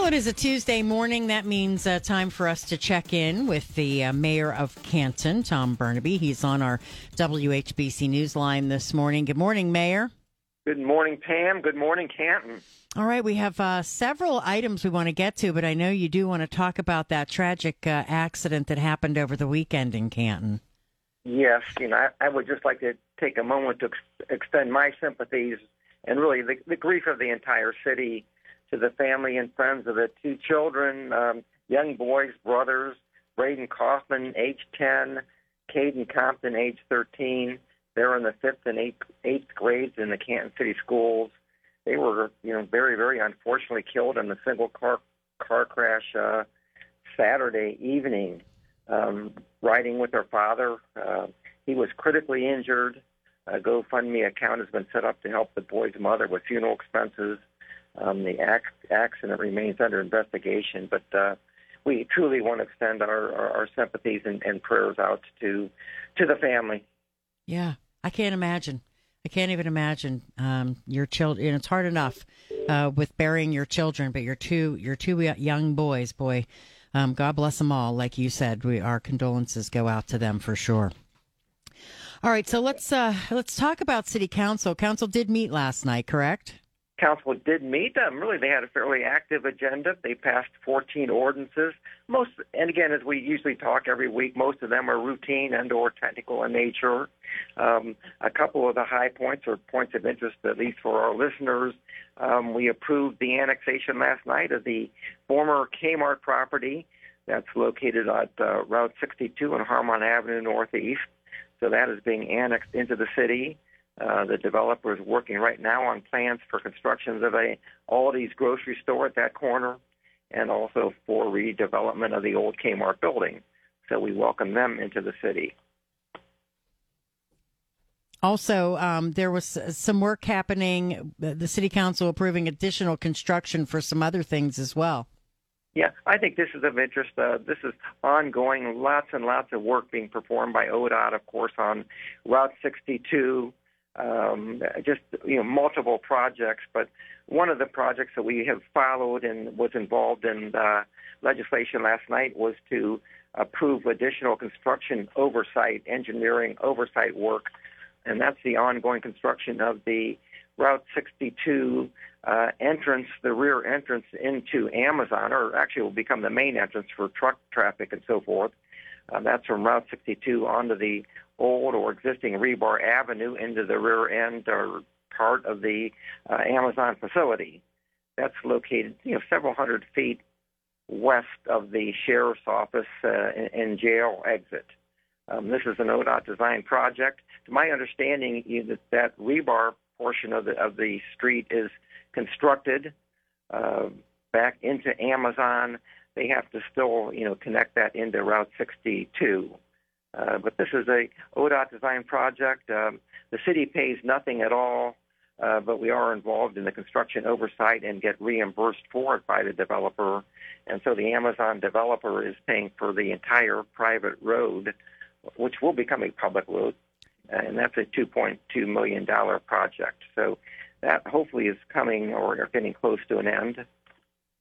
Well, it is a Tuesday morning. That means uh, time for us to check in with the uh, mayor of Canton, Tom Bernabei. He's on our WHBC Newsline this morning. Good morning, Mayor. Good morning, Pam. Good morning, Canton. All right, we have uh, several items we want to get to, but I know you do want to talk about that tragic uh, accident that happened over the weekend in Canton. Yes, you know, I, I would just like to take a moment to ex- extend my sympathies and really the, the grief of the entire city to the family and friends of the two children, um, young boys, brothers, Braden Kaufman, age 10, Caden Compton, age 13. They're in the fifth and eighth, eighth grades in the Canton City schools. They were, you know, very, very unfortunately killed in a single car car crash uh, Saturday evening. Um, riding with their father, uh, he was critically injured. A GoFundMe account has been set up to help the boy's mother with funeral expenses. Um, the ac- accident remains under investigation, but uh, we truly want to extend our, our, our sympathies and, and prayers out to to the family. Yeah, I can't imagine. I can't even imagine um, your children. It's hard enough uh, with burying your children, but your two your two young boys, boy, um, God bless them all. Like you said, we our condolences go out to them for sure. All right, so let's uh, let's talk about City Council. Council did meet last night, correct? Council did meet. Um, really, they had a fairly active agenda. They passed 14 ordinances. Most, and again, as we usually talk every week, most of them are routine and/or technical in nature. Um, a couple of the high points or points of interest, at least for our listeners, um, we approved the annexation last night of the former Kmart property that's located at uh, Route 62 and Harmon Avenue Northeast. So that is being annexed into the city. Uh, the developer is working right now on plans for constructions of a Aldi's grocery store at that corner, and also for redevelopment of the old Kmart building. So we welcome them into the city. Also, um, there was some work happening. The city council approving additional construction for some other things as well. Yeah, I think this is of interest. Uh, this is ongoing. Lots and lots of work being performed by ODOT, of course, on Route 62 um, just you know multiple projects. But one of the projects that we have followed and was involved in uh, legislation last night was to approve additional construction oversight, engineering oversight work, and that's the ongoing construction of the Route 62 uh, entrance, the rear entrance into Amazon, or actually will become the main entrance for truck traffic and so forth. Uh, that's from Route 62 onto the old or existing Rebar Avenue into the rear end or part of the uh, Amazon facility. That's located, you know, several hundred feet west of the sheriff's office uh, and jail exit. Um, this is an ODOT design project. To my understanding, you that that rebar portion of the of the street is constructed uh, back into Amazon. They have to still, you know, connect that into Route 62. Uh, but this is a ODOT design project. Um, the city pays nothing at all, uh, but we are involved in the construction oversight and get reimbursed for it by the developer. And so the Amazon developer is paying for the entire private road, which will become a public road. And that's a $2.2 million project. So that hopefully is coming or getting close to an end.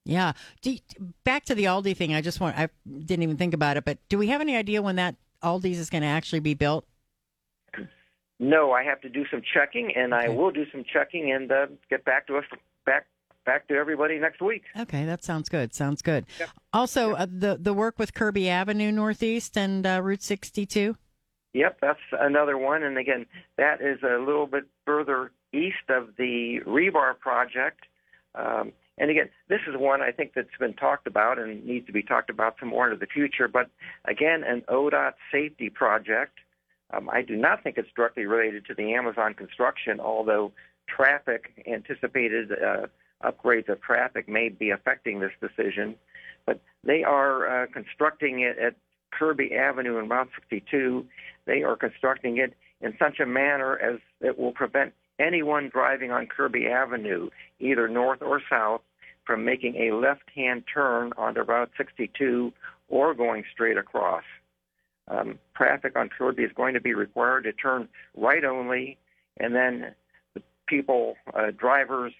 Yeah. You, back to the Aldi thing. I just want, I didn't even think about it, but do we have any idea when that Aldi's is going to actually be built? No, I have to do some checking, and okay. I will do some checking and uh, get back to us back back to everybody next week. Okay, that sounds good. Sounds good. Yep. Also, yep. Uh, the the work with Kirby Avenue Northeast and uh, Route 62. Yep, that's another one, and again, that is a little bit further east of the rebar project. Um, and again, this is one I think that's been talked about and needs to be talked about some more into the future. But again, an ODOT safety project. Um, I do not think it's directly related to the Amazon construction, although traffic anticipated uh, upgrades of traffic may be affecting this decision, but they are uh, constructing it at Kirby Avenue and Route 62. They are constructing it in such a manner as it will prevent anyone driving on Kirby Avenue, either north or south, from making a left-hand turn onto Route 62 or going straight across. Um, traffic on Kirby is going to be required to turn right only, and then the people, uh, drivers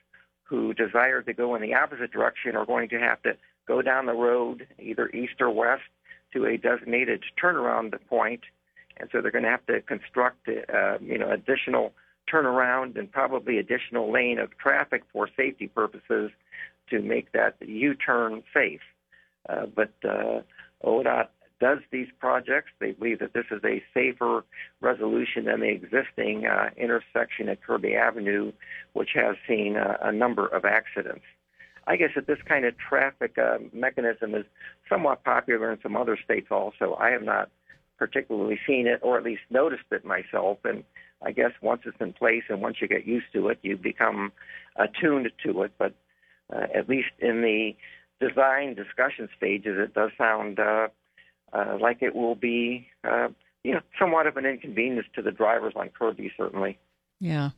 who desire to go in the opposite direction are going to have to go down the road, either east or west, to a designated turnaround point, and so they're going to have to construct, uh, you know, additional turnaround and probably additional lane of traffic for safety purposes to make that U-turn safe. Uh, but uh, ODOT does these projects. They believe that this is a safer resolution than the existing uh, intersection at Kirby Avenue, which has seen uh, a number of accidents. I guess that this kind of traffic uh, mechanism is somewhat popular in some other states also. I have not particularly seen it or at least noticed it myself. And I guess once it's in place and once you get used to it, you become attuned to it. But uh, at least in the design discussion stages, it does sound uh, uh, like it will be, uh, you know, somewhat of an inconvenience to the drivers on Kirby, certainly. Yeah.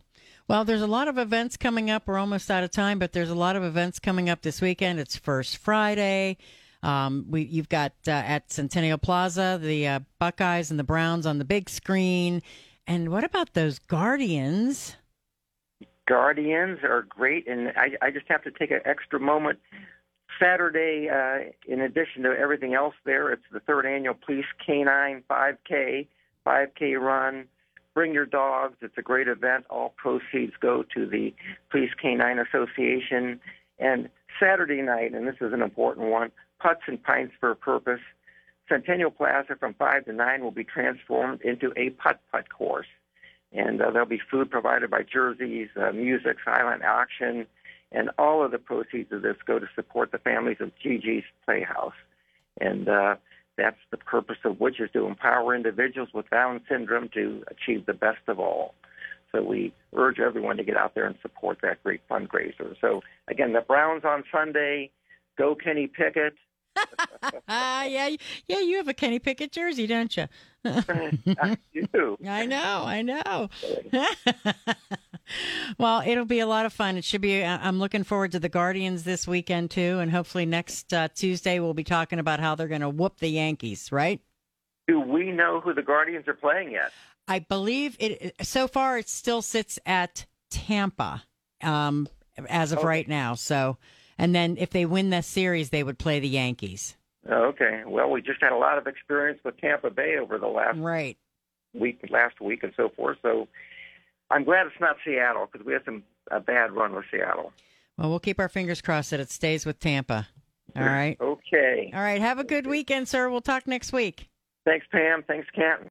Well, there's a lot of events coming up. We're almost out of time, but there's a lot of events coming up this weekend. It's First Friday. Um, we you've got uh, at Centennial Plaza the uh, Buckeyes and the Browns on the big screen. And what about those Guardians? Guardians are great, and I, I just have to take an extra moment. Saturday, uh, in addition to everything else there, it's the third annual Police Canine 5K, 5K run. Bring your dogs. It's a great event. All proceeds go to the Police Canine Association. And Saturday night, and this is an important one, Putts and Pints for a Purpose. Centennial Plaza from 5 to 9 will be transformed into a putt-putt course and uh, there'll be food provided by Jerseys, uh, music, silent auction, and all of the proceeds of this go to support the families of Gigi's Playhouse. And uh, that's the purpose of which is to empower individuals with Down syndrome to achieve the best of all. So we urge everyone to get out there and support that great fundraiser. So again, the Browns on Sunday. Go Kenny Pickett. yeah, yeah, you have a Kenny Pickett jersey, don't you? I do. I know, I know. well, it'll be a lot of fun. It should be. I'm looking forward to the Guardians this weekend too, and hopefully next uh, Tuesday we'll be talking about how they're going to whoop the Yankees. Right? Do we know who the Guardians are playing yet? I believe it. So far, it still sits at Tampa um, as of okay. right now. So and then if they win this series, they would play the Yankees. Oh, okay. Well, we just had a lot of experience with Tampa Bay over the last right week, last week, and so forth. So I'm glad it's not Seattle because we had some a bad run with Seattle. Well, we'll keep our fingers crossed that it stays with Tampa. All right. okay. All right. Have a good weekend, sir. We'll talk next week. Thanks, Pam. Thanks, Canton.